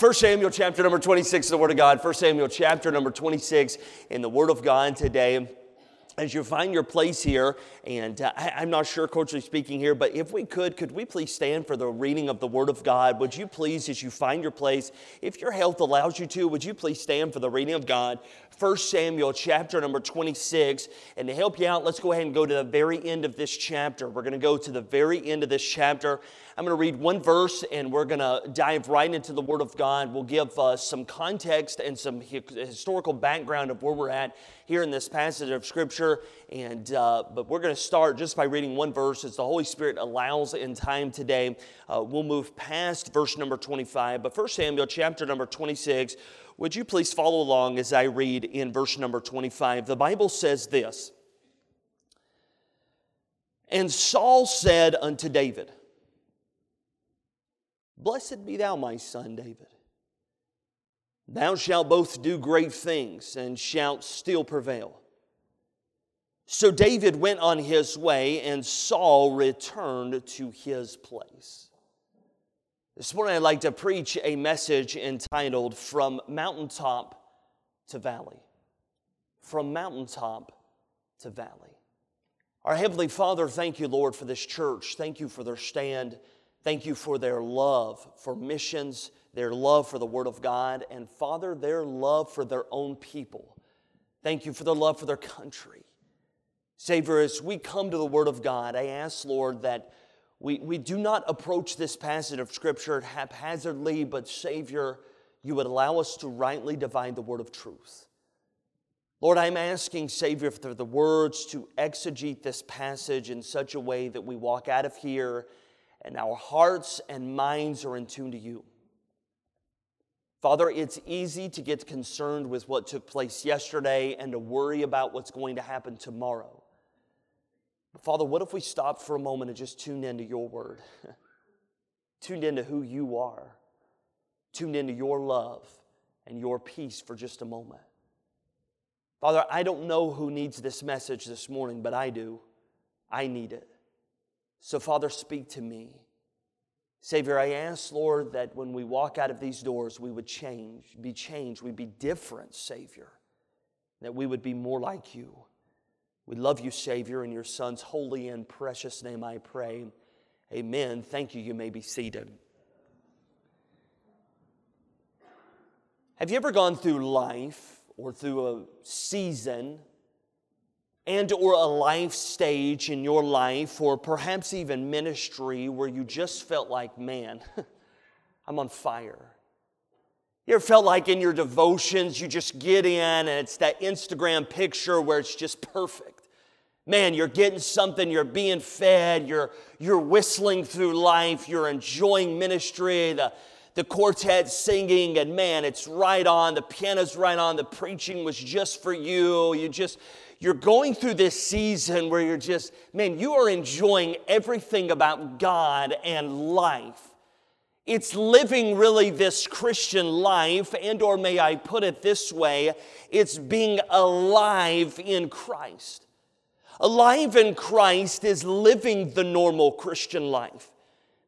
1 Samuel chapter number 26 the Word of God. 1 Samuel chapter number 26 in the Word of God today as you find your place here, and uh, I, am not sure, culturally speaking, here, but if we could, could we please stand for the reading of the Word of God? Would you please, as you find your place, if your health allows you to, would you please stand for the reading of God? 1 Samuel chapter number 26. And to help you out, let's go ahead and go to the very end of this chapter. We're going to go to the very end of this chapter. I'm going to read one verse and we're going to dive right into the Word of God. We'll give uh, some context and some historical background of where we're at here in this passage of Scripture. And uh, but we're going to start just by reading one verse as the Holy Spirit allows in time today. Uh, we'll move past verse number 25. But 1 Samuel chapter number 26. Would you please follow along as I read in verse number 25? The Bible says this And Saul said unto David, Blessed be thou, my son David. Thou shalt both do great things and shalt still prevail. So David went on his way, and Saul returned to his place. This morning, I'd like to preach a message entitled From Mountaintop to Valley. From Mountaintop to Valley. Our Heavenly Father, thank you, Lord, for this church. Thank you for their stand. Thank you for their love for missions, their love for the Word of God, and Father, their love for their own people. Thank you for their love for their country. Savior, as we come to the Word of God, I ask, Lord, that we, we do not approach this passage of Scripture haphazardly, but Savior, you would allow us to rightly divide the word of truth. Lord, I'm asking, Savior, for the words to exegete this passage in such a way that we walk out of here and our hearts and minds are in tune to you. Father, it's easy to get concerned with what took place yesterday and to worry about what's going to happen tomorrow. But Father, what if we stopped for a moment and just tuned into your word? tuned into who you are, tuned into your love and your peace for just a moment. Father, I don't know who needs this message this morning, but I do. I need it. So, Father, speak to me. Savior, I ask, Lord, that when we walk out of these doors, we would change, be changed, we'd be different, Savior, that we would be more like you. We love you, Savior, in your Son's holy and precious name I pray. Amen. Thank you. You may be seated. Have you ever gone through life or through a season and or a life stage in your life or perhaps even ministry where you just felt like, man, I'm on fire. You ever felt like in your devotions you just get in and it's that Instagram picture where it's just perfect? Man, you're getting something, you're being fed, you're, you're whistling through life, you're enjoying ministry, the, the quartet singing, and man, it's right on, the piano's right on, the preaching was just for you. You just, you're going through this season where you're just, man, you are enjoying everything about God and life. It's living really this Christian life, and or may I put it this way, it's being alive in Christ. Alive in Christ is living the normal Christian life.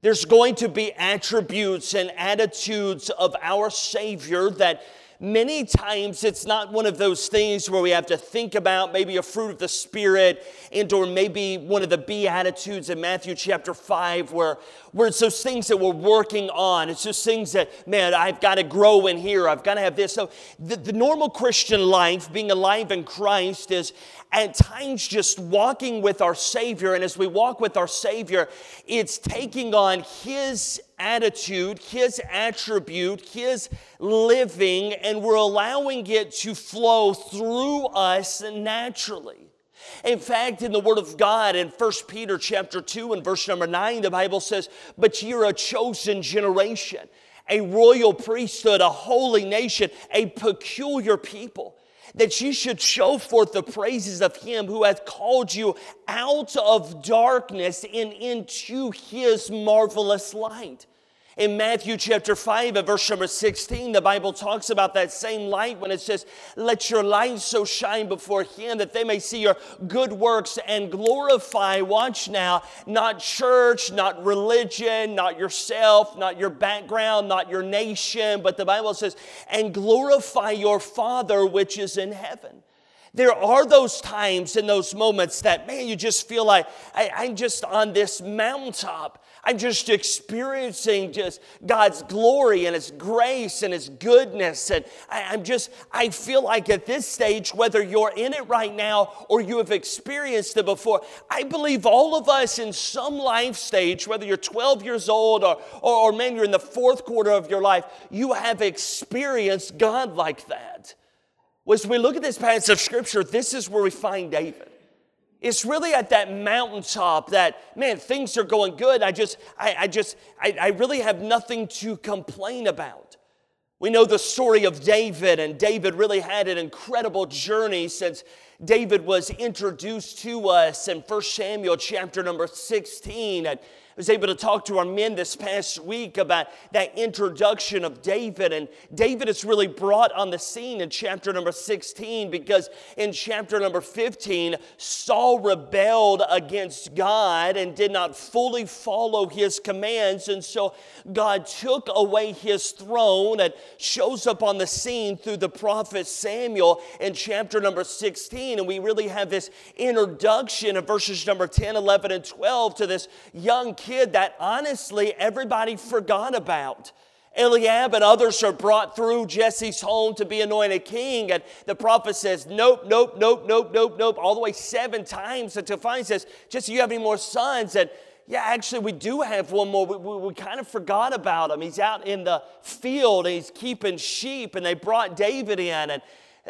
There's going to be attributes and attitudes of our Savior that many times it's not one of those things where we have to think about maybe a fruit of the spirit and or maybe one of the beatitudes in matthew chapter 5 where, where it's those things that we're working on. It's just things that man i've got to grow in here. I've got to have this. So the, the normal christian life being alive in christ is at times just walking with our Savior. And as we walk with our Savior, it's taking on His attitude, His attribute, His living, and we're allowing it to flow through us naturally. In fact, in the Word of God, in 1 Peter chapter 2 and verse number 9, the Bible says, But you're a chosen generation, a royal priesthood, a holy nation, a peculiar people that you should show forth the praises of him who hath called you out of darkness and into his marvelous light. In Matthew chapter 5 and verse number 16, the Bible talks about that same light when it says, Let your light so shine before him that they may see your good works and glorify, watch now, not church, not religion, not yourself, not your background, not your nation, but the Bible says, and glorify your Father which is in heaven. There are those times and those moments that, man, you just feel like I, am just on this mountaintop I'm just experiencing just God's glory and His grace and His goodness. And I, am just, I feel like at this stage, whether you're in it right now or you have experienced it before, I believe all of us in some life stage, whether you're 12 years old or, or, or man, you're in the fourth quarter of your life, you have experienced God like that. As we look at this passage of Scripture, this is where we find David. It's really at that mountaintop that, man, things are going good. I just, I, I just, I, I really have nothing to complain about. We know the story of David, and David really had an incredible journey since David was introduced to us in 1 Samuel chapter number 16. And was able to talk to our men this past week about that introduction of David. And David is really brought on the scene in chapter number 16 because in chapter number 15, Saul rebelled against God and did not fully follow his commands. And so God took away his throne and shows up on the scene through the prophet Samuel in chapter number 16. And we really have this introduction of verses number 10, 11, and 12 to this young kid that honestly everybody forgot about. Eliab and others are brought through Jesse's home to be anointed king. And the prophet says, Nope, nope, nope, nope, nope, nope, all the way seven times until finally says, Jesse, you have any more sons? And yeah, actually, we do have one more. We, we, we, kind of forgot about him. He's out in the field he's keeping sheep, and they brought David in. And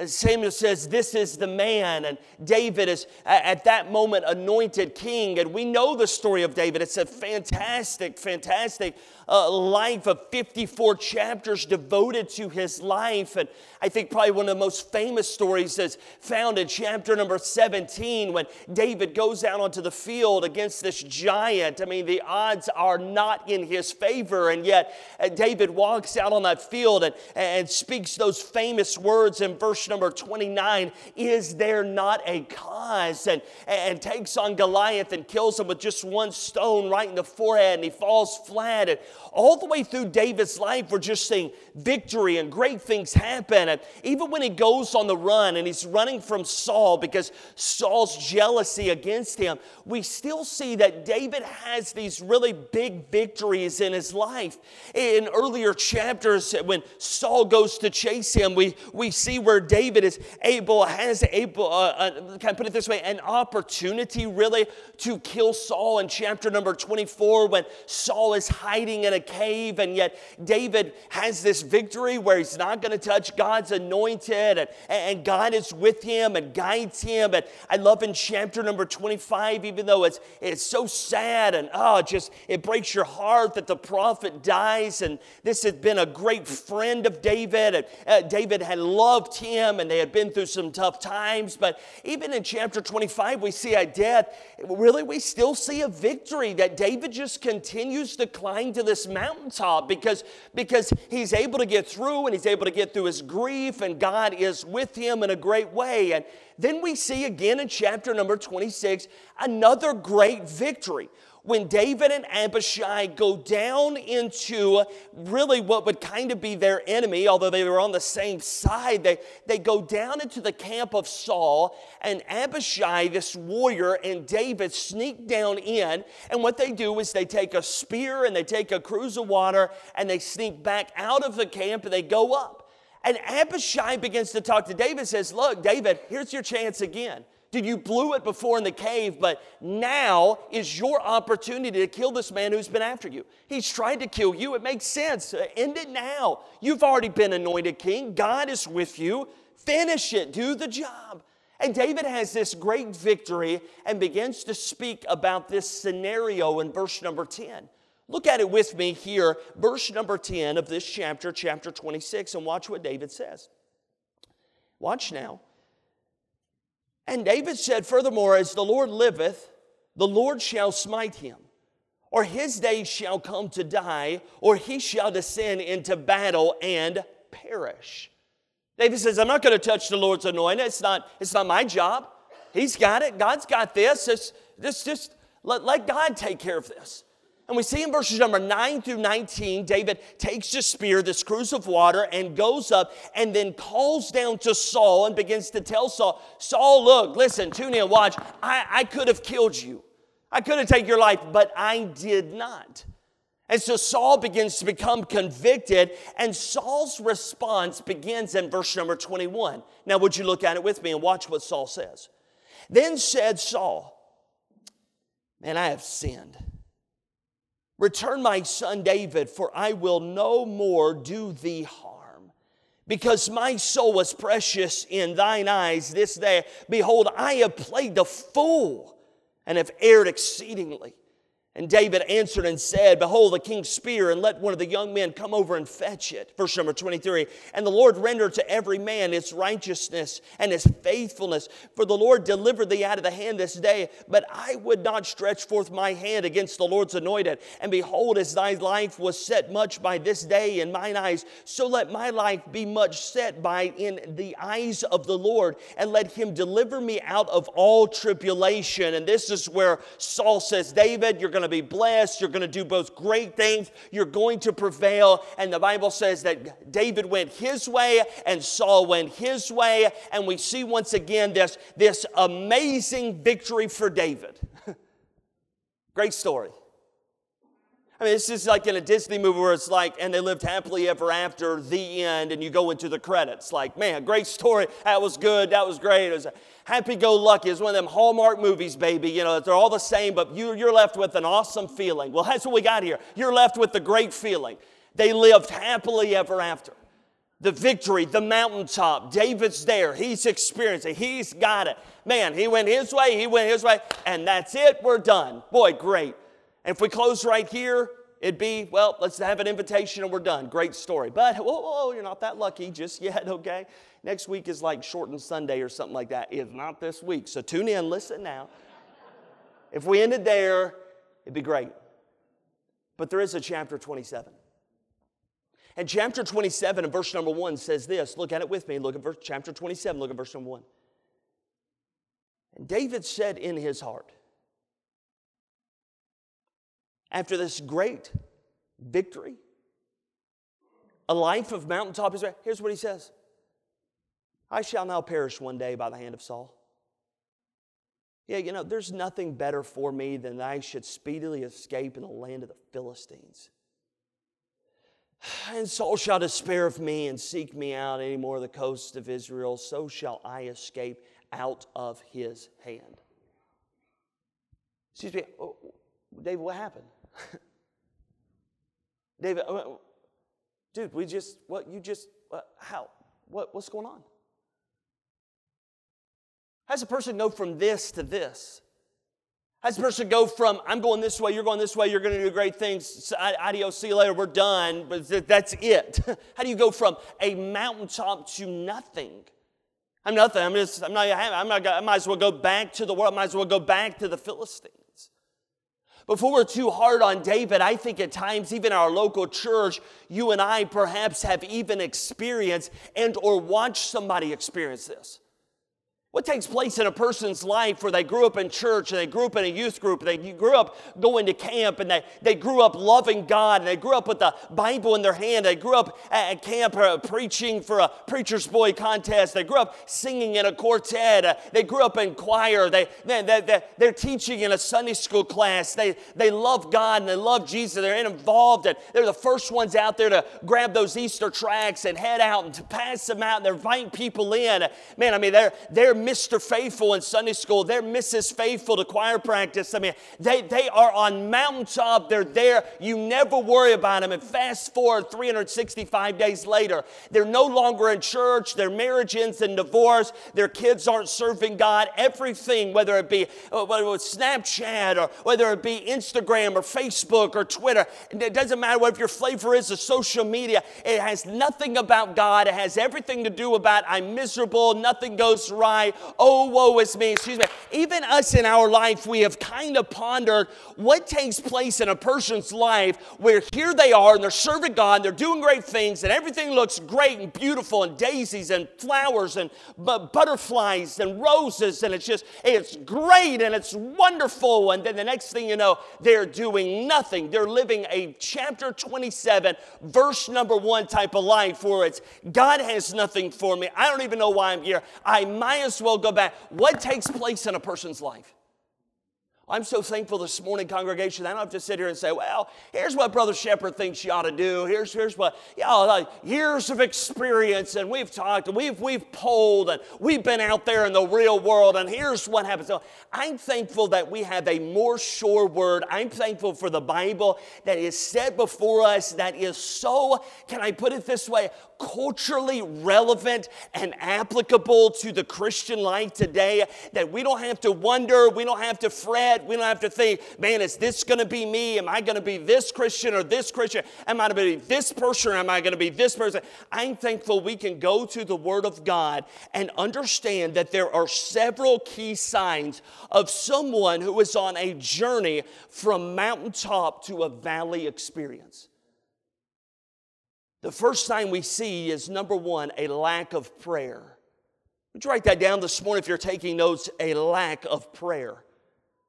Samuel says, This is the man. And David is at that moment anointed king. And we know the story of David. It's a fantastic, fantastic uh, life of 54 chapters devoted to his life. And I think probably one of the most famous stories is found in chapter number 17 when David goes out onto the field against this giant. I mean, the odds are not in his favor. And yet, uh, David walks out on that field and, and speaks those famous words in verse number 29 Is there not a cause? And, and takes on Goliath and kills him with just one stone right in the forehead, and he falls flat. And all the way through David's life, we're just seeing victory and great things happen. And even when he goes on the run and he's running from Saul because Saul's jealousy against him, we still see that David has these really big victories in his life. In earlier chapters, when Saul goes to chase him, we, we see where David is able, has able, uh, uh, can I put it this way, an opportunity really to kill Saul in chapter number 24 when Saul is hiding in a cave, and yet David has this victory where he's not going to touch God's anointed, and, and God is with him and guides him. And I love in chapter number 25, even though it's, it's so sad and oh, just it breaks your heart that the prophet dies. And this had been a great friend of David, and uh, David had loved him, and they had been through some tough times. But even in chapter 25, we see a death. Really, we still see a victory that David just continues to climb to this mountaintop because, because he's able to get through and he's able to get through his grief, and God is with him in a great way. And then we see again in chapter number 26 another great victory when David and Abishai go down into really what would kind of be their enemy, although they were on the same side, they, they go down into the camp of Saul, and Abishai, this warrior, and David sneak down in. And what they do is they take a spear and they take a cruse of water and they sneak back out of the camp and they go up. And Abishai begins to talk to David, says, Look, David, here's your chance again. Did you blew it before in the cave, but now is your opportunity to kill this man who's been after you. He's tried to kill you. It makes sense. Uh, end it now. You've already been anointed king. God is with you. Finish it. Do the job. And David has this great victory and begins to speak about this scenario in verse number 10. Look at it with me here, verse number 10 of this chapter, chapter 26, and watch what David says. Watch now. And David said, Furthermore, as the Lord liveth, the Lord shall smite him. or his days shall come to die, or he shall descend into battle and perish. David says, I'm not going to touch the Lord's anointing. It's not, it's not my job. He's got it. God's got this. It's, just, just let, let God take care of this. And we see in verses number 9 through 19, David takes the spear, this cruse of water, and goes up and then calls down to Saul and begins to tell Saul, Saul, look, listen, tune in, watch. I, I could have killed you. I could have taken your life, but I did not. And so Saul begins to become convicted, and Saul's response begins in verse number 21. Now, would you look at it with me and watch what Saul says? Then said Saul, Man, I have sinned. Return my son David, for I will no more do thee harm. Because my soul was precious in thine eyes this day. Behold, I have played the fool and have erred exceedingly. And David answered and said, Behold, the king's spear, and let one of the young men come over and fetch it. Verse number 23. And the Lord rendered to every man its righteousness and his faithfulness. For the Lord delivered thee out of the hand this day. But I would not stretch forth my hand against the Lord's anointed. And behold, as thy life was set much by this day in mine eyes, so let my life be much set by in the eyes of the Lord. And let him deliver me out of all tribulation. And this is where Saul says, David, you're going going to be blessed. You're going to do both great things. You're going to prevail. And the Bible says that David went his way and Saul went his way. And we see once again this, this amazing victory for David. great story. I mean, it's just like in a Disney movie where it's like, and they lived happily ever after the end, and you go into the credits. Like, man, great story. That was good. That was great. Was happy go lucky. It's one of them Hallmark movies, baby. You know, they're all the same, but you, you're left with an awesome feeling. Well, that's what we got here. You're left with the great feeling. They lived happily ever after. The victory, the mountaintop. David's there. He's experienced it. He's got it. Man, he went his way, he went his way, and that's it. We're done. Boy, great. And if we close right here, it'd be, well, let's have an invitation and we're done. Great story. But, whoa, whoa, you're not that lucky just yet, okay? Next week is like shortened Sunday or something like that. It's not this week. So tune in, listen now. If we ended there, it'd be great. But there is a chapter 27. And chapter 27 and verse number 1 says this. Look at it with me. Look at verse, chapter 27. Look at verse number 1. And David said in his heart, after this great victory, a life of mountaintop Israel. Here's what he says I shall now perish one day by the hand of Saul. Yeah, you know, there's nothing better for me than I should speedily escape in the land of the Philistines. And Saul shall despair of me and seek me out any more of the coasts of Israel, so shall I escape out of his hand. Excuse me, oh, David, what happened? David, uh, dude, we just, what, you just, uh, how? What, what's going on? How does a person go from this to this? How does a person go from, I'm going this way, you're going this way, you're going to do great things, adios, see you later, we're done, but that's it? How do you go from a mountaintop to nothing? I'm nothing. I'm just, I'm not, I'm not, I might as well go back to the world. I might as well go back to the Philistines. Before we're too hard on David, I think at times, even our local church, you and I perhaps have even experienced and or watched somebody experience this. What takes place in a person's life where they grew up in church and they grew up in a youth group, and they grew up going to camp and they, they grew up loving God and they grew up with the Bible in their hand, they grew up at camp uh, preaching for a preacher's boy contest, they grew up singing in a quartet, uh, they grew up in choir, they, they, they, they're teaching in a Sunday school class, they, they love God and they love Jesus, they're involved and they're the first ones out there to grab those Easter tracts and head out and to pass them out and they're inviting people in. Man, I mean, they're, they're Mr. Faithful in Sunday school. They're Mrs. Faithful to choir practice. I mean, they, they are on mountaintop. They're there. You never worry about them. And fast forward 365 days later, they're no longer in church. Their marriage ends in divorce. Their kids aren't serving God. Everything, whether it be uh, whether it was Snapchat or whether it be Instagram or Facebook or Twitter, it doesn't matter what your flavor is of social media. It has nothing about God. It has everything to do about I'm miserable. Nothing goes right. Oh, woe is me, excuse me. Even us in our life, we have kind of pondered what takes place in a person's life where here they are and they're serving God, and they're doing great things, and everything looks great and beautiful, and daisies and flowers and butterflies and roses, and it's just, it's great and it's wonderful. And then the next thing you know, they're doing nothing. They're living a chapter 27, verse number one type of life where it's God has nothing for me. I don't even know why I'm here. I might as well go back. What takes place in a person's life? I'm so thankful this morning, congregation. I don't have to sit here and say, well, here's what Brother Shepherd thinks you ought to do. Here's, here's what, you know, like years of experience, and we've talked, and we've, we've polled, and we've been out there in the real world, and here's what happens. So I'm thankful that we have a more sure word. I'm thankful for the Bible that is set before us that is so, can I put it this way, culturally relevant and applicable to the Christian life today that we don't have to wonder, we don't have to fret, we don't have to think, man, is this going to be me? Am I going to be this Christian or this Christian? Am I going to be this person or am I going to be this person? I'm thankful we can go to the Word of God and understand that there are several key signs of someone who is on a journey from mountaintop to a valley experience. The first sign we see is number one, a lack of prayer. Would you write that down this morning if you're taking notes? A lack of prayer.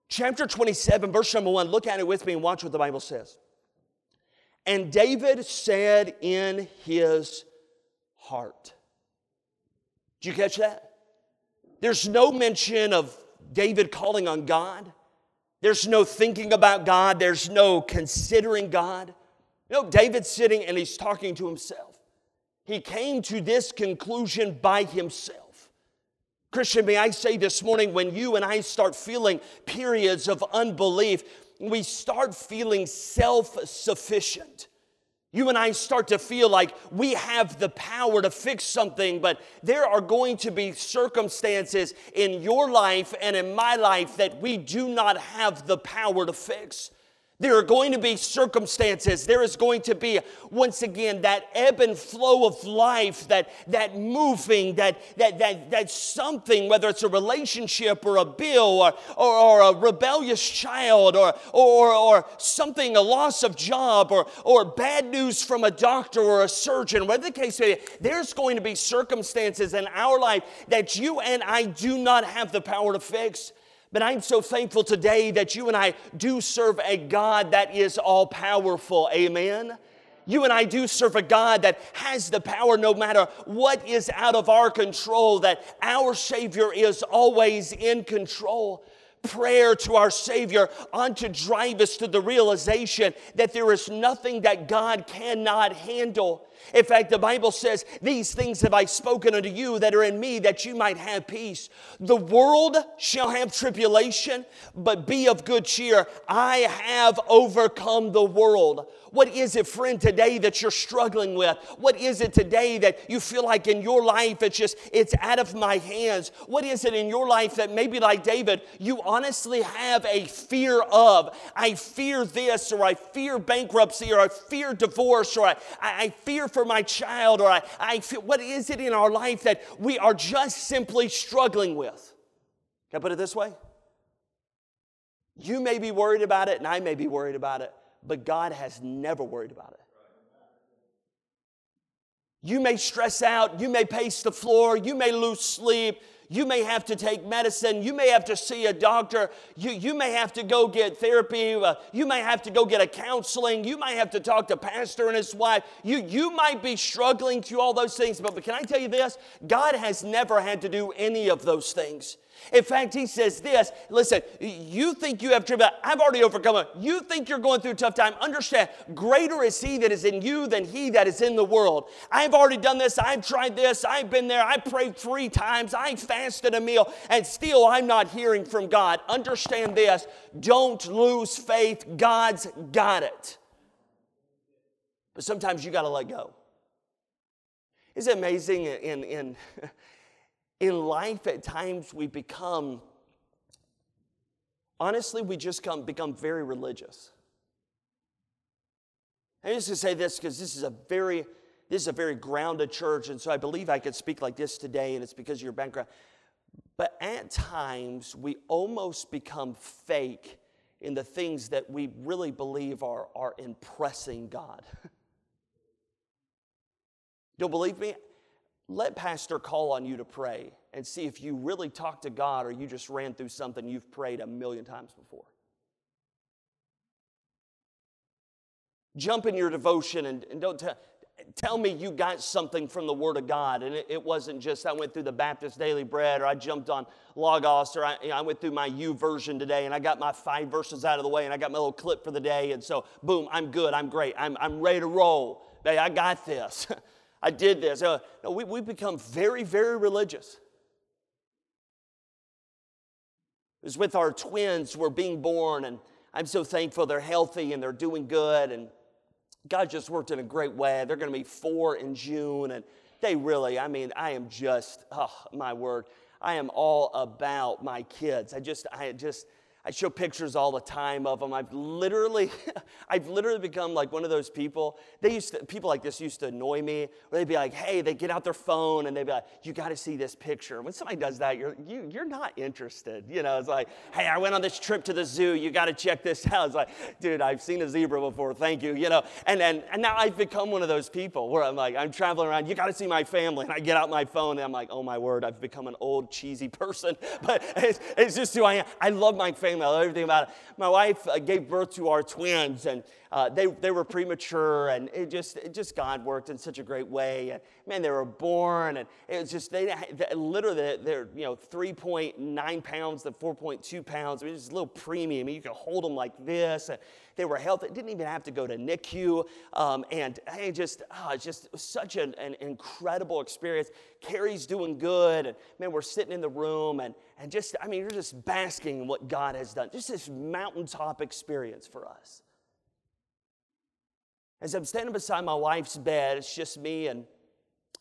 Chapter 27, verse number one, look at it with me and watch what the Bible says. And David said in his heart. Did you catch that? There's no mention of David calling on God. There's no thinking about God. There's no considering God. Know, David's sitting and he's talking to himself. He came to this conclusion by himself. Christian, may I say this morning, when you and I start feeling periods of unbelief, we start feeling self sufficient. You and I start to feel like we have the power to fix something, but there are going to be circumstances in your life and in my life that we do not have the power to fix. There are going to be circumstances. There is going to be, once again, that ebb and flow of life, that, that moving, that, that, that, that something, whether it's a relationship or a bill or, or, or a rebellious child or, or, or something, a loss of job or, or bad news from a doctor or a surgeon, whatever the case may be, there's going to be circumstances in our life that you and I do not have the power to fix. But I'm so thankful today that you and I do serve a God that is all powerful. Amen. You and I do serve a God that has the power no matter what is out of our control, that our Savior is always in control prayer to our Savior on to drive us to the realization that there is nothing that God cannot handle. In fact, the Bible says, These things have I spoken unto you that are in me, that you might have peace. The world shall have tribulation, but be of good cheer. I have overcome the world. What is it, friend, today that you're struggling with? What is it today that you feel like in your life it's just, it's out of my hands? What is it in your life that maybe like David, you honestly have a fear of? I fear this, or I fear bankruptcy, or I fear divorce, or I, I fear for my child, or I, I feel, what is it in our life that we are just simply struggling with? Can I put it this way? You may be worried about it, and I may be worried about it, but God has never worried about it. You may stress out, you may pace the floor, you may lose sleep, you may have to take medicine. You may have to see a doctor. You, you may have to go get therapy. Uh, you may have to go get a counseling. You might have to talk to pastor and his wife. You, you might be struggling through all those things. But, but can I tell you this? God has never had to do any of those things. In fact, he says this listen, you think you have tribulation. I've already overcome it. You think you're going through a tough time. Understand, greater is he that is in you than he that is in the world. I've already done this. I've tried this. I've been there. I prayed three times. I fasted a meal, and still I'm not hearing from God. Understand this. Don't lose faith. God's got it. But sometimes you got to let go. Isn't it amazing in, in in life, at times, we become, honestly, we just come, become very religious. I'm just gonna say this because this is a very, this is a very grounded church, and so I believe I could speak like this today, and it's because of your background. But at times, we almost become fake in the things that we really believe are, are impressing God. Don't believe me? Let Pastor call on you to pray and see if you really talked to God or you just ran through something you've prayed a million times before. Jump in your devotion and, and don't tell tell me you got something from the Word of God. And it, it, wasn't just I went through the Baptist Daily Bread or I jumped on Logos or I, you know, I went through my YouVersion today and I got my five verses out of the way and I got my little clip for the day. And so, boom, I'm good. I'm great. I'm, I'm ready to roll. Hey, I got this. I did this. Uh, no, we, we become very, very religious. It was with our twins who are being born, and I'm so thankful they're healthy and they're doing good. And God just worked in a great way. They're going to be four in June, and they really, I mean, I am just, oh, my word, I am all about my kids. I just, I just, I show pictures all the time of them. I've literally, I've literally become like one of those people. They used to, people like this used to annoy me. Where they'd be like, "Hey," they get out their phone and they'd be like, "You got to see this picture." When somebody does that, you're you, you're not interested. You know, it's like, "Hey, I went on this trip to the zoo. You got to check this out." It's like, dude, I've seen a zebra before. Thank you. You know, and and and now I've become one of those people where I'm like, I'm traveling around. You got to see my family, and I get out my phone and I'm like, "Oh my word, I've become an old cheesy person." But it's, it's just who I am. I love my family. I love everything about it. My wife uh, gave birth to our twins, and uh, they, they were premature, and it just, it just God worked in such a great way. And man, they were born, and it was just, they, they literally, they're, you know, 3.9 pounds to 4.2 pounds. I mean, just a little premium. I mean, you could hold them like this. And they were healthy. Didn't even have to go to NICU. Um, and hey, just, oh, just such an, an incredible experience. Carrie's doing good. And man, we're sitting in the room, and, and just, I mean, you're just basking in what God has done. Just this mountaintop experience for us. As I'm standing beside my wife's bed, it's just me and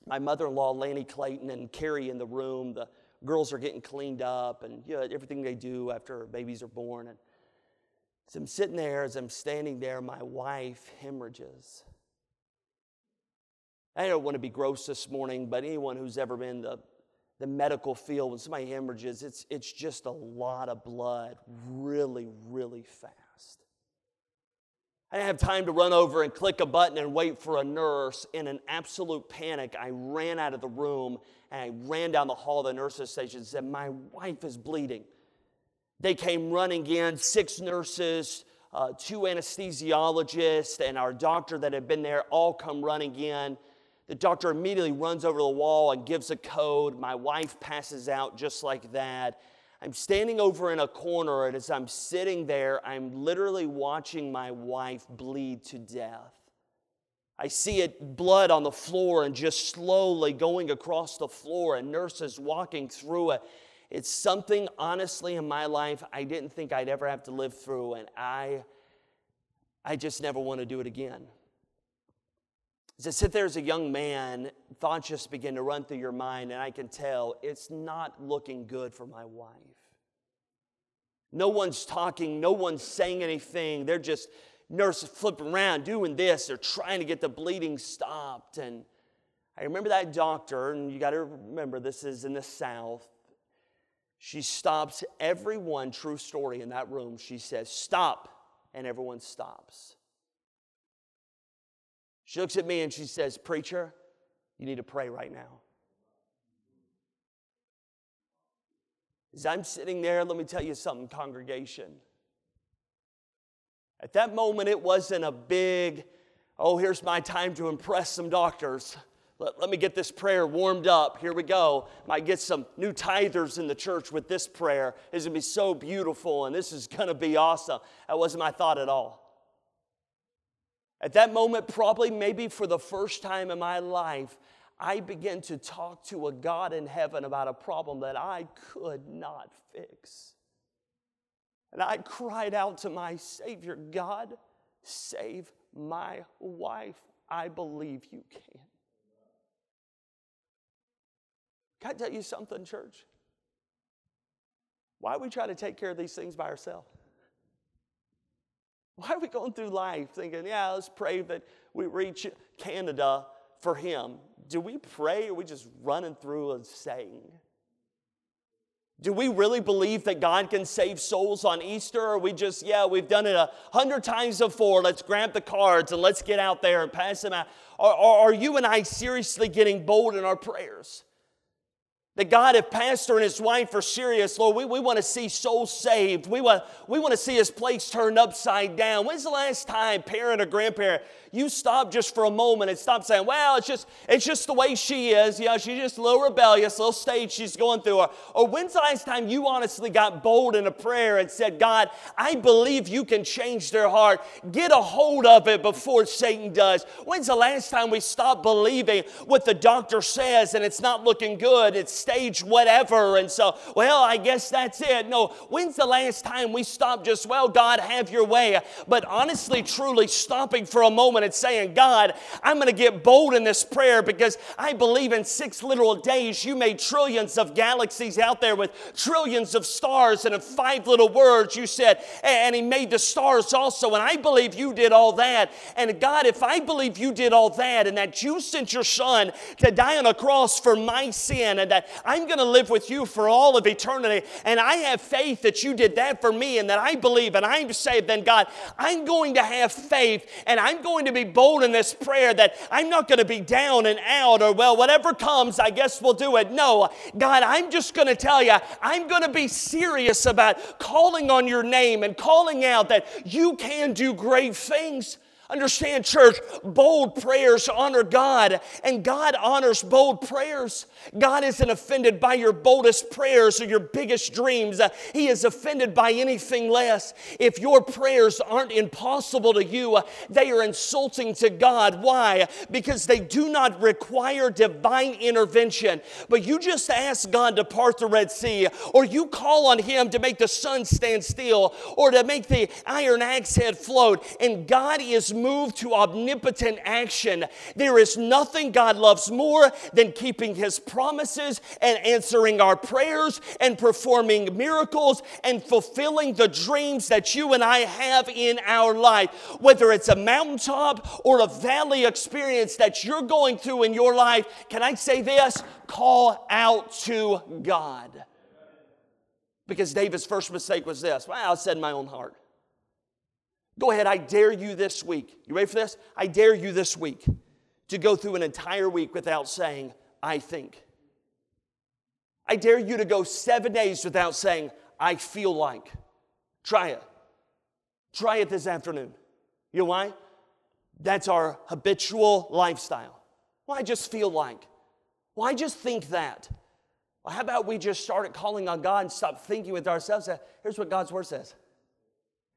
my mother in law, Lanny Clayton, and Carrie in the room. The girls are getting cleaned up and you know, everything they do after babies are born. And as I'm sitting there, as I'm standing there, my wife hemorrhages. I don't want to be gross this morning, but anyone who's ever been in the, the medical field, when somebody hemorrhages, it's, it's just a lot of blood really, really fast. I didn't have time to run over and click a button and wait for a nurse. In an absolute panic, I ran out of the room and I ran down the hall of the nurse's station and said, My wife is bleeding. They came running in, six nurses, uh, two anesthesiologists, and our doctor that had been there all come running in. The doctor immediately runs over the wall and gives a code. My wife passes out just like that. I'm standing over in a corner, and as I'm sitting there, I'm literally watching my wife bleed to death. I see it blood on the floor and just slowly going across the floor, and nurses walking through it. It's something, honestly, in my life I didn't think I'd ever have to live through, and I, I just never want to do it again. As I sit there as a young man, thoughts just begin to run through your mind, and I can tell it's not looking good for my wife. No one's talking, no one's saying anything. They're just nurses flipping around doing this. They're trying to get the bleeding stopped. And I remember that doctor, and you got to remember this is in the South. She stops everyone, true story, in that room. She says, Stop, and everyone stops. She looks at me and she says, Preacher, you need to pray right now. As I'm sitting there, let me tell you something, congregation. At that moment, it wasn't a big, oh, here's my time to impress some doctors. Let, let me get this prayer warmed up. Here we go. Might get some new tithers in the church with this prayer. It's going to be so beautiful and this is going to be awesome. That wasn't my thought at all. At that moment, probably maybe for the first time in my life, I began to talk to a God in heaven about a problem that I could not fix. And I cried out to my Savior, God, save my wife. I believe you can. Can I tell you something, church? Why we try to take care of these things by ourselves? Why are we going through life thinking, yeah, let's pray that we reach Canada for Him? do we pray or we just running through and saying? Do we really believe that God can save souls on Easter? Or we just, yeah, we've done it a hundred times before. Let's grab the cards and let's get out there and pass them out. Or, or are you and I seriously getting bold in our prayers? That God, if Pastor and his wife are serious, Lord, we, we want to see souls saved. We want, we want to see his place turned upside down. When's the last time, parent or grandparent, you stop just for a moment and stop saying, well, it's just, it's just the way she is. You know, she's just a little rebellious, a little stage she's going through. Or, or when's the last time you honestly got bold in a prayer and said, God, I believe you can change their heart. Get a hold of it before Satan does. When's the last time we stopped believing what the doctor says and it's not looking good? It's stage whatever. And so, well, I guess that's it. No, when's the last time we stopped just, well, God, have your way? But honestly, truly stopping for a moment and saying, God, I'm going to get bold in this prayer because I believe in six literal days you made trillions of galaxies out there with trillions of stars, and in five little words you said, and He made the stars also. And I believe you did all that. And God, if I believe you did all that and that you sent your Son to die on a cross for my sin and that I'm going to live with you for all of eternity, and I have faith that you did that for me and that I believe and I'm saved, then God, I'm going to have faith and I'm going to to be bold in this prayer that I'm not going to be down and out or, well, whatever comes, I guess we'll do it. No, God, I'm just going to tell you, I'm going to be serious about calling on your name and calling out that you can do great things. Understand, church, bold prayers honor God, and God honors bold prayers. God isn't offended by your boldest prayers or your biggest dreams. He is offended by anything less. If your prayers aren't impossible to you, they are insulting to God. Why? Because they do not require divine intervention. But you just ask God to part the Red Sea, or you call on Him to make the sun stand still, or to make the iron axe head float, and God is moved to omnipotent action. There is nothing God loves more than keeping His promises and answering our prayers and performing miracles and fulfilling the dreams that you and I have in our life. Whether it's a mountaintop or a valley experience that you're going through in your life, can I say this? Call out to God. Because David's first mistake was this well, I said in my own heart. Go ahead, I dare you this week. You ready for this? I dare you this week to go through an entire week without saying, I think. I dare you to go seven days without saying, I feel like. Try it. Try it this afternoon. You know why? That's our habitual lifestyle. Well, I just feel like. Well, I just think that. Well, how about we just start calling on God and stop thinking with ourselves? Here's what God's word says.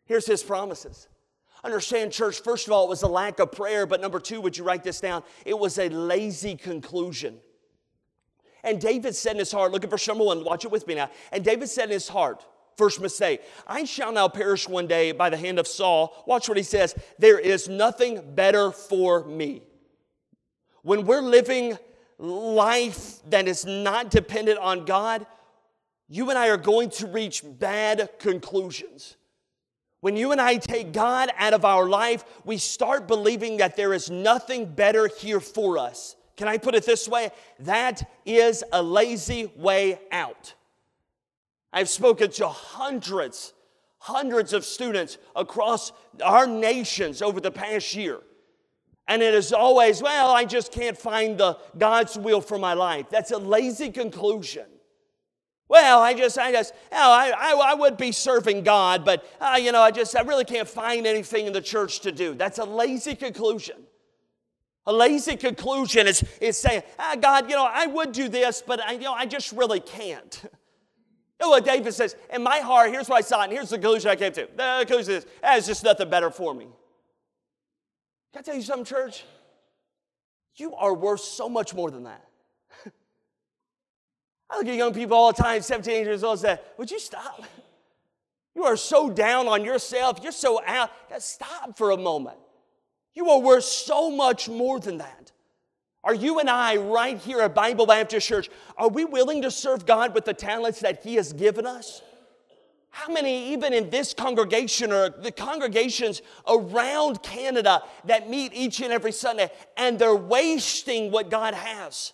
Here's his promises. Understand, church, first of all, it was a lack of prayer, but number two, would you write this down? It was a lazy conclusion. And David said in his heart, look at verse number one, watch it with me now. And David said in his heart, first mistake, I shall now perish one day by the hand of Saul. Watch what he says. There is nothing better for me. When we're living life that is not dependent on God, you and I are going to reach bad conclusions. When you and I take God out of our life, we start believing that there is nothing better here for us. Can I put it this way? That is a lazy way out. I've spoken to hundreds, hundreds of students across our nations over the past year. And it is always, well, I just can't find the God's will for my life. That's a lazy conclusion. Well, I just, I just, know, I, I, I would be serving God, but, uh, you know, I just, I really can't find anything in the church to do. That's a lazy conclusion. A lazy conclusion is, is saying, ah, God, you know, I would do this, but, I, you know, I just really can't. You know what David says? In my heart, here's what I saw, and here's the conclusion I came to. The conclusion is, ah, there's just nothing better for me. Can I tell you something, church? You are worth so much more than that. I look at young people all the time, 17 years old, say, Would you stop? You are so down on yourself. You're so out. Stop for a moment. You are worth so much more than that. Are you and I, right here at Bible Baptist Church, are we willing to serve God with the talents that He has given us? How many, even in this congregation or the congregations around Canada, that meet each and every Sunday and they're wasting what God has?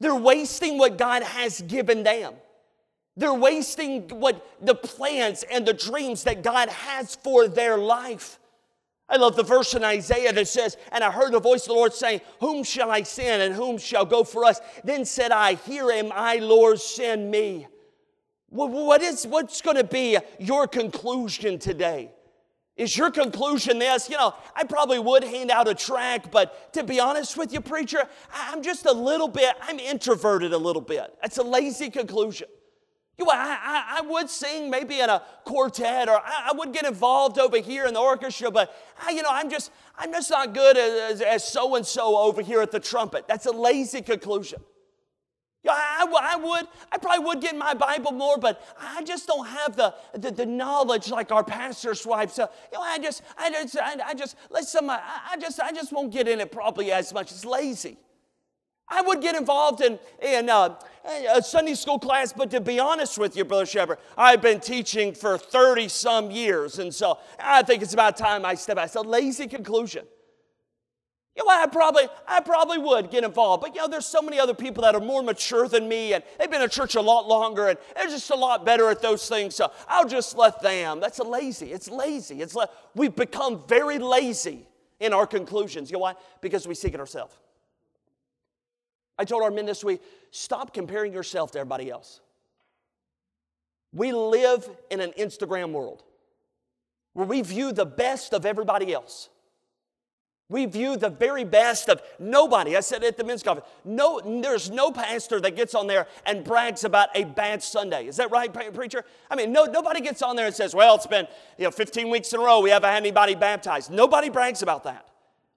They're wasting what God has given them. They're wasting what the plans and the dreams that God has for their life. I love the verse in Isaiah that says, And I heard the voice of the Lord saying, Whom shall I send and whom shall go for us? Then said I, Here am I, Lord, send me. What is, what's going to be your conclusion today? Is your conclusion this? You know, I probably would hand out a track, but to be honest with you, preacher, I'm just a little bit, I'm introverted a little bit. That's a lazy conclusion. You know, I, I, I, would sing maybe in a quartet, or I, I, would get involved over here in the orchestra, but I, you know, I'm just, I'm just not good as, as so and so over here at the trumpet. That's a lazy conclusion. I, I would, I probably would get my Bible more, but I just don't have the, the, the knowledge like our pastor's wife. So, you know, I just, I just, I, I just, let some, I, I just, I just won't get in it probably as much. It's lazy. I would get involved in, in uh, a Sunday school class, but to be honest with you, Brother Shepherd, I've been teaching for 30 some years, and so I think it's about time I step out. It's a lazy conclusion. You know, I probably, I probably would get involved, but you know, there's so many other people that are more mature than me, and they've been in church a lot longer, and they're just a lot better at those things. So I'll just let them. That's a lazy. It's lazy. It's le- we've become very lazy in our conclusions. You know why? Because we seek it ourselves. I told our men this week stop comparing yourself to everybody else. We live in an Instagram world where we view the best of everybody else. We view the very best of nobody. I said at the men's conference, no, there's no pastor that gets on there and brags about a bad Sunday. Is that right, preacher? I mean, no, nobody gets on there and says, well, it's been you know, 15 weeks in a row, we haven't had anybody baptized. Nobody brags about that.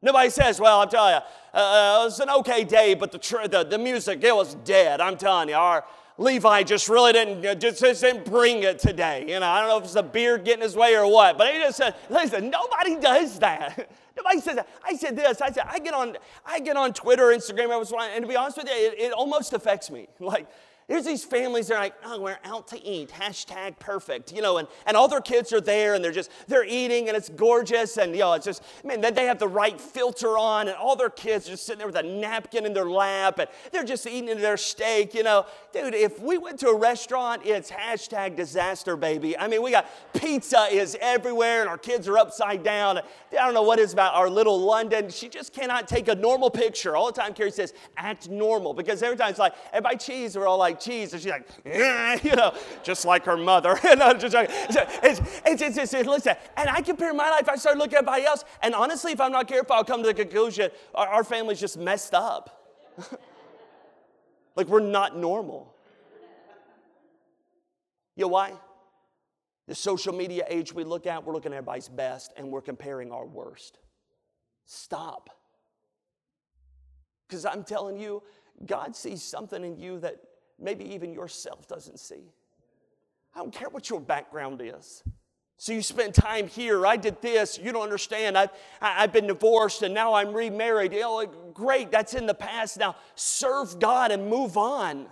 Nobody says, well, I'm telling you, uh, it was an okay day, but the, tr- the, the music, it was dead. I'm telling you, our Levi just really didn't, just, just didn't bring it today. You know, I don't know if it's the beard getting his way or what, but he just said, listen, nobody does that. Nobody says that. I said this. I said I get on, I get on Twitter, Instagram, and to be honest with you, it, it almost affects me. Like there's these families that are like, oh, we're out to eat, hashtag perfect, you know, and, and all their kids are there and they're just, they're eating and it's gorgeous and, you know, it's just, man, then they have the right filter on and all their kids are just sitting there with a napkin in their lap and they're just eating their steak, you know. Dude, if we went to a restaurant, it's hashtag disaster, baby. I mean, we got pizza is everywhere and our kids are upside down. I don't know what is about our little London. She just cannot take a normal picture. All the time, Carrie says, act normal because every time it's like, and by cheese, we're all like, cheese. And she's like, eh, you know, just like her mother. And I'm just like, it's, it's, it's, it's, listen, and I compare my life, I start looking at everybody else, and honestly, if I'm not careful, I'll come to the conclusion our, our family's just messed up. like we're not normal. You know why? The social media age we look at, we're looking at everybody's best and we're comparing our worst. Stop. Because I'm telling you, God sees something in you that maybe even yourself doesn't see. I don't care what your background is. So you spent time here. I did this. You don't understand. I've, I've been divorced and now I'm remarried. You know, great, that's in the past. Now serve God and move on.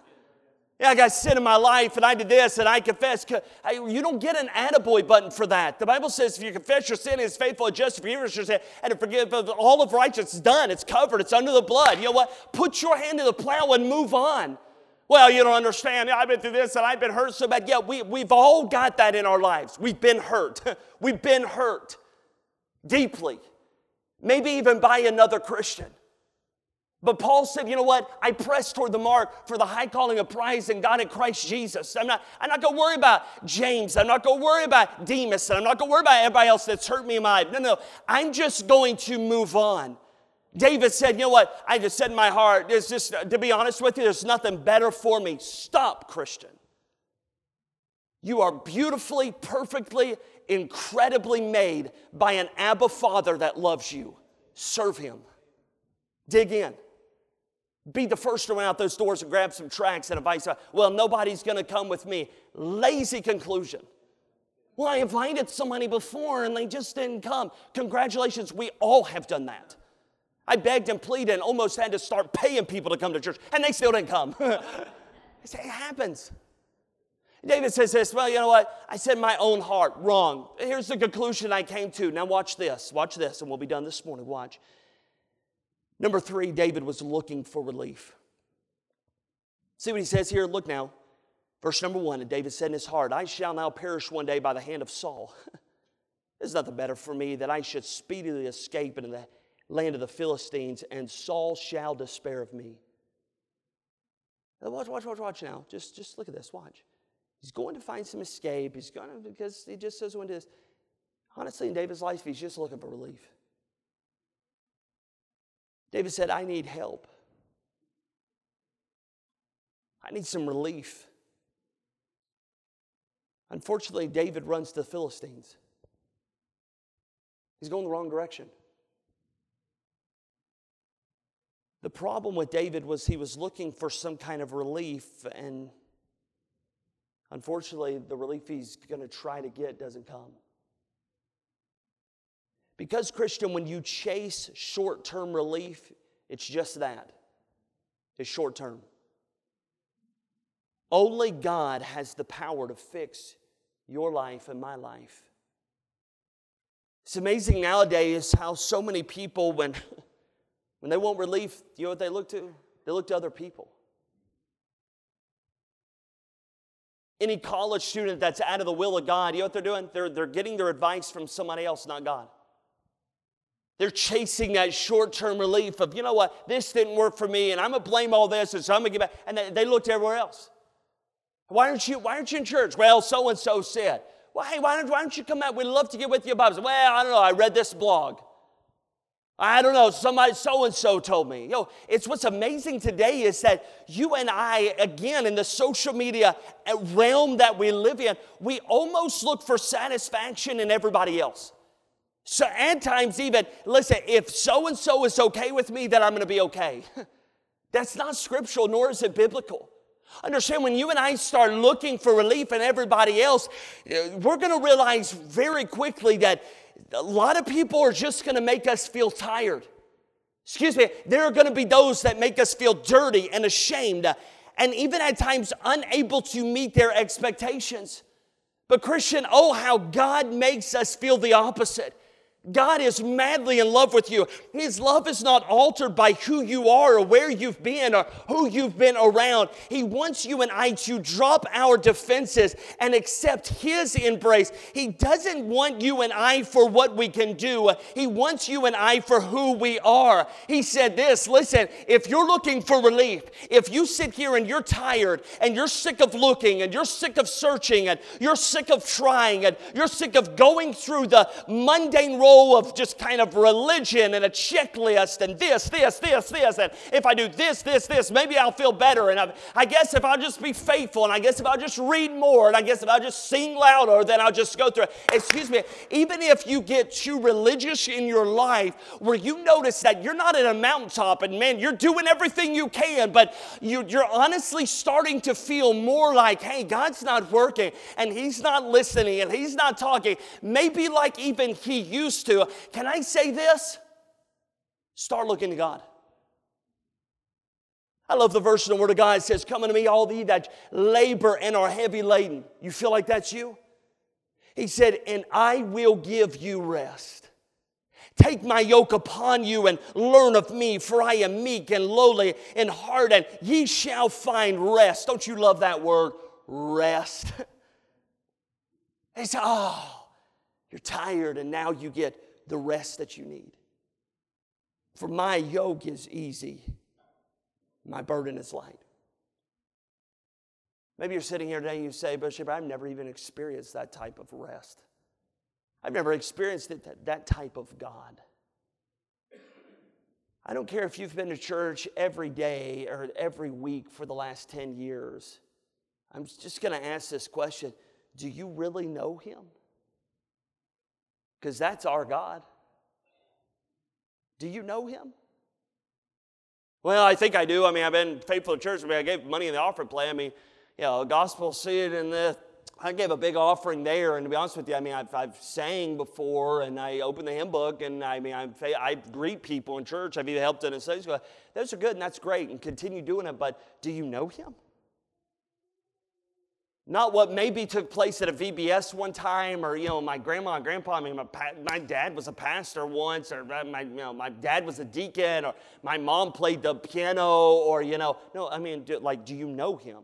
Yeah, I got sin in my life and I did this and I confess. You don't get an attaboy button for that. The Bible says if you confess your sin, it's faithful and just to forgive your sin and to forgive all of righteousness. It's done. It's covered. It's under the blood. You know what? Put your hand to the plow and move on. Well, you don't understand. I've been through this and I've been hurt so bad. Yeah, we, we've all got that in our lives. We've been hurt. we've been hurt deeply, maybe even by another Christian. But Paul said, you know what? I press toward the mark for the high calling of prize in God in Christ Jesus. I'm not, I'm not going to worry about James. I'm not going to worry about Demas. I'm not going to worry about everybody else that's hurt me in my life. No, no. I'm just going to move on. David said, You know what? I just said in my heart, there's just, to be honest with you, there's nothing better for me. Stop, Christian. You are beautifully, perfectly, incredibly made by an Abba Father that loves you. Serve Him. Dig in. Be the first to run out those doors and grab some tracks and advice. Well, nobody's going to come with me. Lazy conclusion. Well, I invited somebody before and they just didn't come. Congratulations, we all have done that. I begged and pleaded and almost had to start paying people to come to church, and they still didn't come. It happens. David says this, well, you know what? I said my own heart, wrong. Here's the conclusion I came to. Now, watch this. Watch this, and we'll be done this morning. Watch. Number three, David was looking for relief. See what he says here? Look now. Verse number one, and David said in his heart, I shall now perish one day by the hand of Saul. There's nothing better for me that I should speedily escape into the land of the Philistines, and Saul shall despair of me. Now watch, watch, watch, watch now. Just, just look at this. Watch. He's going to find some escape. He's going to, because he just says when this. Honestly, in David's life, he's just looking for relief. David said, I need help. I need some relief. Unfortunately, David runs to the Philistines. He's going the wrong direction. The problem with David was he was looking for some kind of relief, and unfortunately, the relief he's going to try to get doesn't come. Because, Christian, when you chase short term relief, it's just that it's short term. Only God has the power to fix your life and my life. It's amazing nowadays how so many people, when, when they want relief, you know what they look to? They look to other people. Any college student that's out of the will of God, you know what they're doing? They're, they're getting their advice from somebody else, not God. They're chasing that short term relief of, you know what, this didn't work for me, and I'm going to blame all this, and so I'm going to get back. And they, they looked everywhere else. Why aren't you, why aren't you in church? Well, so and so said. Well, hey, why don't, why don't you come out? We'd love to get with you about Well, I don't know. I read this blog. I don't know, somebody so and so told me. Yo, it's what's amazing today is that you and I, again, in the social media realm that we live in, we almost look for satisfaction in everybody else. So at times, even, listen, if so and so is okay with me, then I'm gonna be okay. That's not scriptural, nor is it biblical. Understand when you and I start looking for relief in everybody else, uh, we're to realize very quickly that a lot of people are just going to make us feel tired. Excuse me, there are going to be those that make us feel dirty and ashamed and even at times unable to meet their expectations. But, Christian, oh, how God makes us feel the opposite. God is madly in love with you. His love is not altered by who you are or where you've been or who you've been around. He wants you and I to drop our defenses and accept His embrace. He doesn't want you and I for what we can do, He wants you and I for who we are. He said this listen, if you're looking for relief, if you sit here and you're tired and you're sick of looking and you're sick of searching and you're sick of trying and you're sick of going through the mundane role of just kind of religion and a checklist and this, this, this, this. And if I do this, this, this, maybe I'll feel better. And I, I guess if I'll just be faithful and I guess if I'll just read more and I guess if I'll just sing louder, then I'll just go through it. Excuse me, even if you get too religious in your life where you notice that you're not at a mountaintop and man, you're doing everything you can, but you, you're honestly starting to feel more like, hey, God's not working and He's not listening and He's not talking. Maybe like even He used to. Can I say this? Start looking to God. I love the verse in the Word of God. It says, Come unto me, all ye that labor and are heavy laden. You feel like that's you? He said, And I will give you rest. Take my yoke upon you and learn of me, for I am meek and lowly in heart, and ye shall find rest. Don't you love that word? Rest. He said, Oh, you're tired, and now you get the rest that you need. For my yoke is easy, my burden is light. Maybe you're sitting here today and you say, Bishop, I've never even experienced that type of rest. I've never experienced it, that, that type of God. I don't care if you've been to church every day or every week for the last 10 years. I'm just going to ask this question Do you really know Him? Because that's our God. Do you know Him? Well, I think I do. I mean, I've been faithful to church. I mean, I gave money in the offering plate. I mean, you know, gospel seed and the I gave a big offering there, and to be honest with you, I mean, I've, I've sang before, and I opened the hymn book, and I mean, I'm, I greet people in church. I've even helped in a Sunday school. Those are good, and that's great, and continue doing it. But do you know Him? Not what maybe took place at a VBS one time, or you know, my grandma and grandpa. I mean, my, my dad was a pastor once, or uh, my you know, my dad was a deacon, or my mom played the piano, or you know, no. I mean, do, like, do you know him?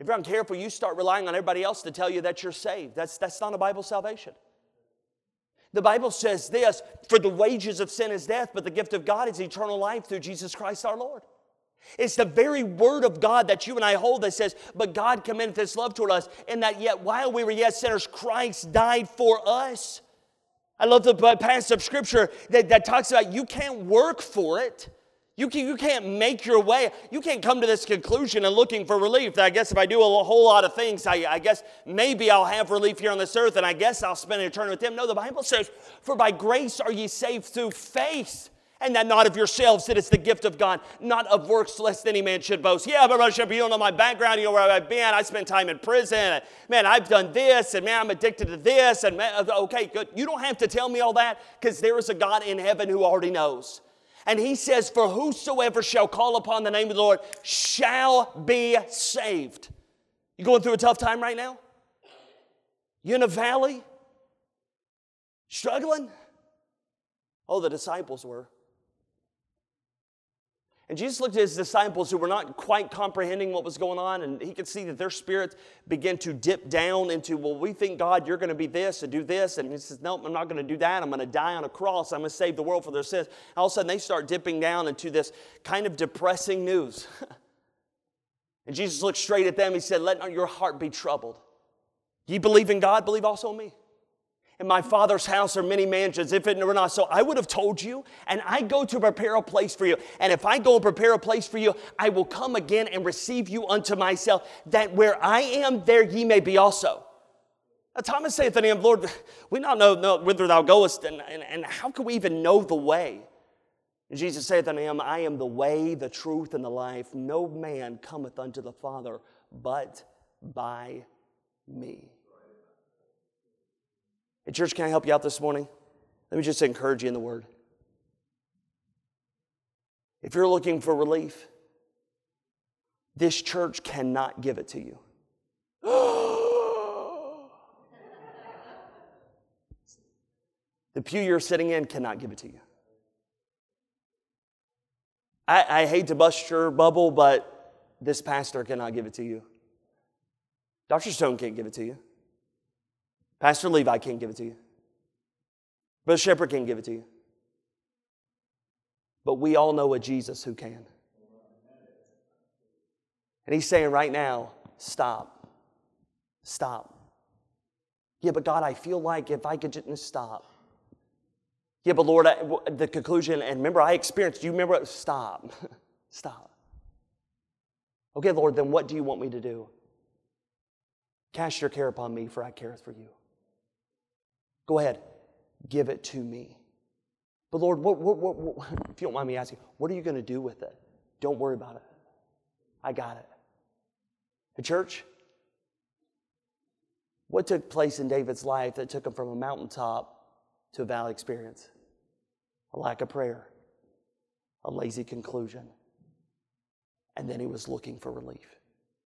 If you're uncareful, you start relying on everybody else to tell you that you're saved. That's, that's not a Bible salvation. The Bible says this For the wages of sin is death, but the gift of God is eternal life through Jesus Christ our Lord. It's the very word of God that you and I hold that says, But God commendeth his love toward us, and that yet while we were yet sinners, Christ died for us. I love the passage of scripture that, that talks about you can't work for it. You, can, you can't make your way. You can't come to this conclusion and looking for relief. I guess if I do a whole lot of things, I, I guess maybe I'll have relief here on this earth and I guess I'll spend eternity with Him. No, the Bible says, For by grace are ye saved through faith and that not of yourselves, that it's the gift of God, not of works, lest any man should boast. Yeah, but Bishop, you don't know my background, you know where I've been. I spent time in prison. man, I've done this, and man, I'm addicted to this. And man, uh, okay, good. You don't have to tell me all that because there is a God in heaven who already knows. And he says, For whosoever shall call upon the name of the Lord shall be saved. You going through a tough time right now? You in a valley? Struggling? Oh, the disciples were. And Jesus looked at his disciples who were not quite comprehending what was going on, and he could see that their spirits began to dip down into, well, we think, God, you're going to be this and do this. And he says, no, I'm not going to do that. I'm going to die on a cross. I'm going to save the world for their sins. All of a sudden, they start dipping down into this kind of depressing news. and Jesus looked straight at them. He said, Let not your heart be troubled. Ye believe in God, believe also in me. In my Father's house are many mansions. If it were not so, I would have told you, and I go to prepare a place for you. And if I go and prepare a place for you, I will come again and receive you unto myself, that where I am, there ye may be also. Now, Thomas saith unto him, Lord, we not know, whither thou goest, and, and, and how can we even know the way? And Jesus saith unto him, I am the way, the truth, and the life. No man cometh unto the Father but by me. Hey, church, can I help you out this morning? Let me just encourage you in the Word. If you're looking for relief, this church cannot give it to you. the pew you're sitting in cannot give it to you. I, I hate to bust your bubble, but this pastor cannot give it to you. Dr. Stone can't give it to you. Pastor Levi can't give it to you. Brother Shepherd can't give it to you. But we all know a Jesus who can. And he's saying right now, stop. Stop. Yeah, but God, I feel like if I could just stop. Yeah, but Lord, I, the conclusion, and remember, I experienced, do you remember? Stop. stop. Okay, Lord, then what do you want me to do? Cast your care upon me, for I care for you. Go ahead, give it to me. But Lord, what, what, what, if you don't mind me asking, what are you going to do with it? Don't worry about it. I got it. The church, what took place in David's life that took him from a mountaintop to a valley experience? A lack of prayer, a lazy conclusion, and then he was looking for relief.